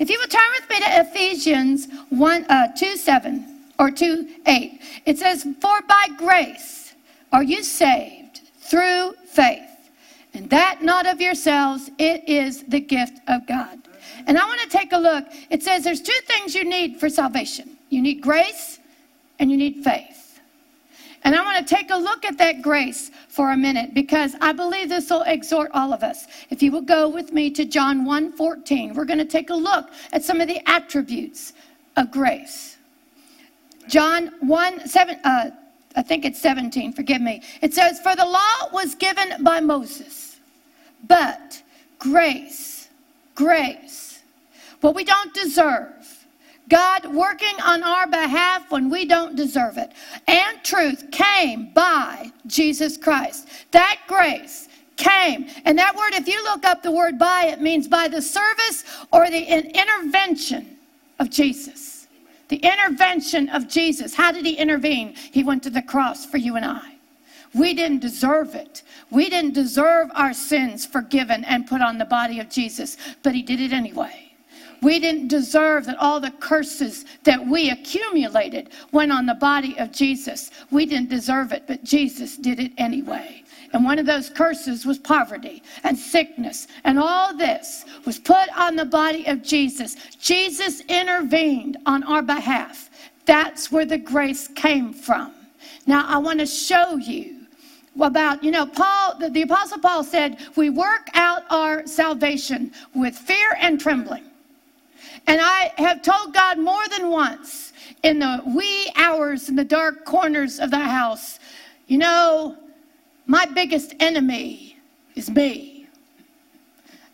If you will turn with me to Ephesians 1, uh, 2 7 or 2 8, it says, For by grace are you saved through faith, and that not of yourselves, it is the gift of God. And I want to take a look. It says there's two things you need for salvation you need grace and you need faith. And I want to take a look at that grace for a minute because I believe this will exhort all of us. If you will go with me to John 1:14, we're going to take a look at some of the attributes of grace. John 1 7 uh, I think it's 17, forgive me. It says, For the law was given by Moses, but grace, grace, what we don't deserve, God working on our behalf when we don't deserve it. And truth came by Jesus Christ. That grace came. And that word, if you look up the word by, it means by the service or the intervention of Jesus. The intervention of Jesus. How did he intervene? He went to the cross for you and I. We didn't deserve it. We didn't deserve our sins forgiven and put on the body of Jesus, but he did it anyway. We didn't deserve that all the curses that we accumulated went on the body of Jesus. We didn't deserve it, but Jesus did it anyway. And one of those curses was poverty and sickness. And all this was put on the body of Jesus. Jesus intervened on our behalf. That's where the grace came from. Now, I want to show you about, you know, Paul, the, the Apostle Paul said, we work out our salvation with fear and trembling. And I have told God more than once in the wee hours in the dark corners of the house, you know, my biggest enemy is me.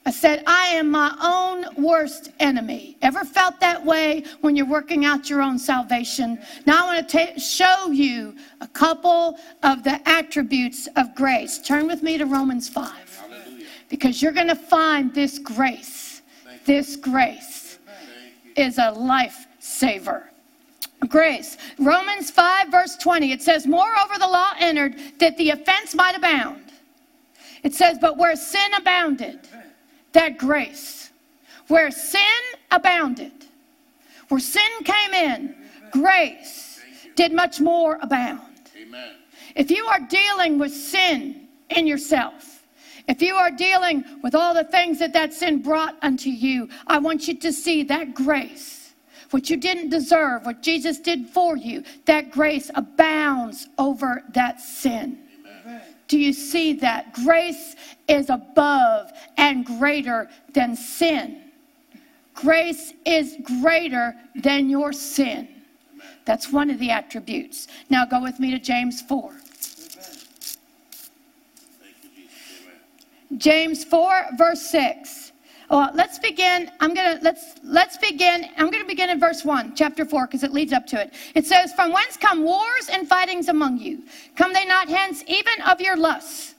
I said, I am my own worst enemy. Ever felt that way when you're working out your own salvation? Now I want to show you a couple of the attributes of grace. Turn with me to Romans 5 because you're going to find this grace, this grace is a lifesaver. Grace. Romans 5, verse 20, it says, Moreover, the law entered that the offense might abound. It says, But where sin abounded, that grace. Where sin abounded, where sin came in, grace did much more abound. Amen. If you are dealing with sin in yourself, if you are dealing with all the things that that sin brought unto you, I want you to see that grace, what you didn't deserve, what Jesus did for you, that grace abounds over that sin. Amen. Do you see that? Grace is above and greater than sin. Grace is greater than your sin. That's one of the attributes. Now go with me to James 4. James 4, verse 6. Well, let's begin. I'm gonna let's let's begin. I'm gonna begin in verse one, chapter four, because it leads up to it. It says, "From whence come wars and fightings among you? Come they not hence even of your lusts,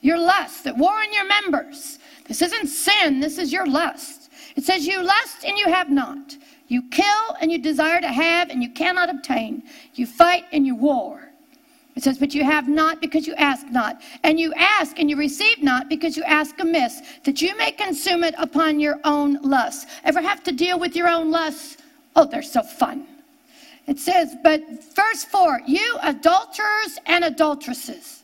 your lusts that war in your members? This isn't sin. This is your lust. It says, "You lust and you have not. You kill and you desire to have and you cannot obtain. You fight and you war." It says, But you have not because you ask not. And you ask and you receive not because you ask amiss, that you may consume it upon your own lusts. Ever have to deal with your own lusts? Oh, they're so fun. It says, But verse 4 You adulterers and adulteresses,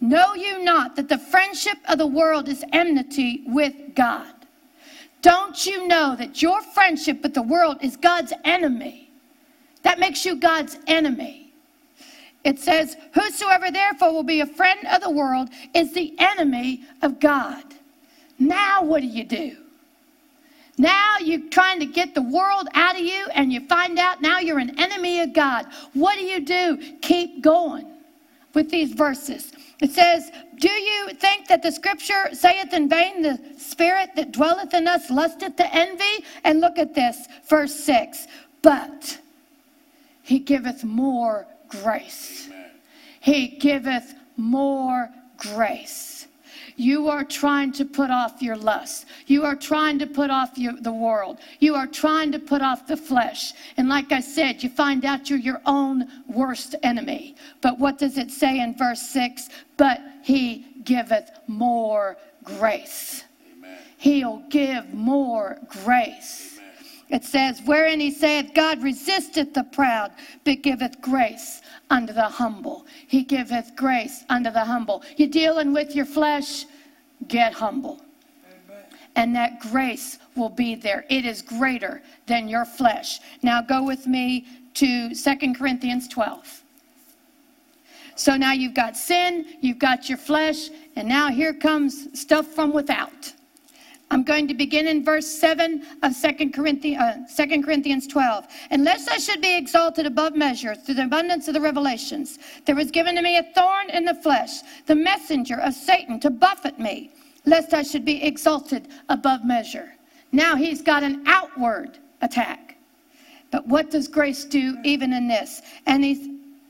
know you not that the friendship of the world is enmity with God? Don't you know that your friendship with the world is God's enemy? That makes you God's enemy. It says, Whosoever therefore will be a friend of the world is the enemy of God. Now, what do you do? Now you're trying to get the world out of you, and you find out now you're an enemy of God. What do you do? Keep going with these verses. It says, Do you think that the scripture saith in vain, the spirit that dwelleth in us lusteth to envy? And look at this, verse 6. But he giveth more grace. He giveth more grace. You are trying to put off your lust. You are trying to put off your, the world. You are trying to put off the flesh. And like I said, you find out you're your own worst enemy. But what does it say in verse 6? But he giveth more grace. Amen. He'll give more grace. It says, Wherein he saith, God resisteth the proud, but giveth grace unto the humble. He giveth grace unto the humble. You're dealing with your flesh, get humble. And that grace will be there. It is greater than your flesh. Now go with me to Second Corinthians 12. So now you've got sin, you've got your flesh, and now here comes stuff from without. I'm going to begin in verse 7 of 2 Corinthians, uh, 2 Corinthians 12. Unless I should be exalted above measure through the abundance of the revelations, there was given to me a thorn in the flesh, the messenger of Satan to buffet me, lest I should be exalted above measure. Now he's got an outward attack. But what does grace do even in this? And he's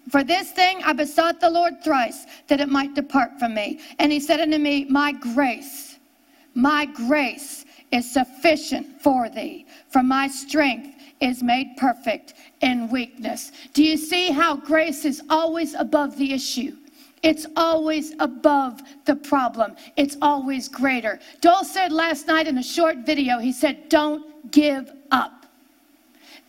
for this thing I besought the Lord thrice that it might depart from me. And he said unto me, My grace, my grace is sufficient for thee, for my strength is made perfect in weakness. Do you see how grace is always above the issue? It's always above the problem. It's always greater. Dole said last night in a short video, he said, Don't give up.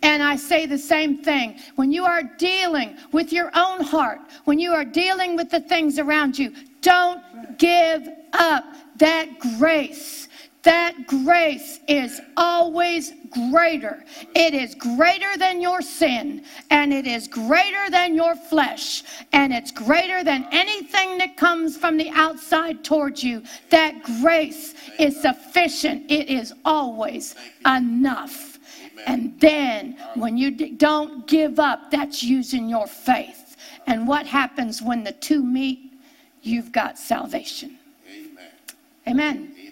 And I say the same thing. When you are dealing with your own heart, when you are dealing with the things around you, don't give up that grace. That grace is always greater. It is greater than your sin, and it is greater than your flesh, and it's greater than anything that comes from the outside towards you. That grace is sufficient, it is always enough. And then when you don't give up, that's using your faith. And what happens when the two meet? You've got salvation. Amen.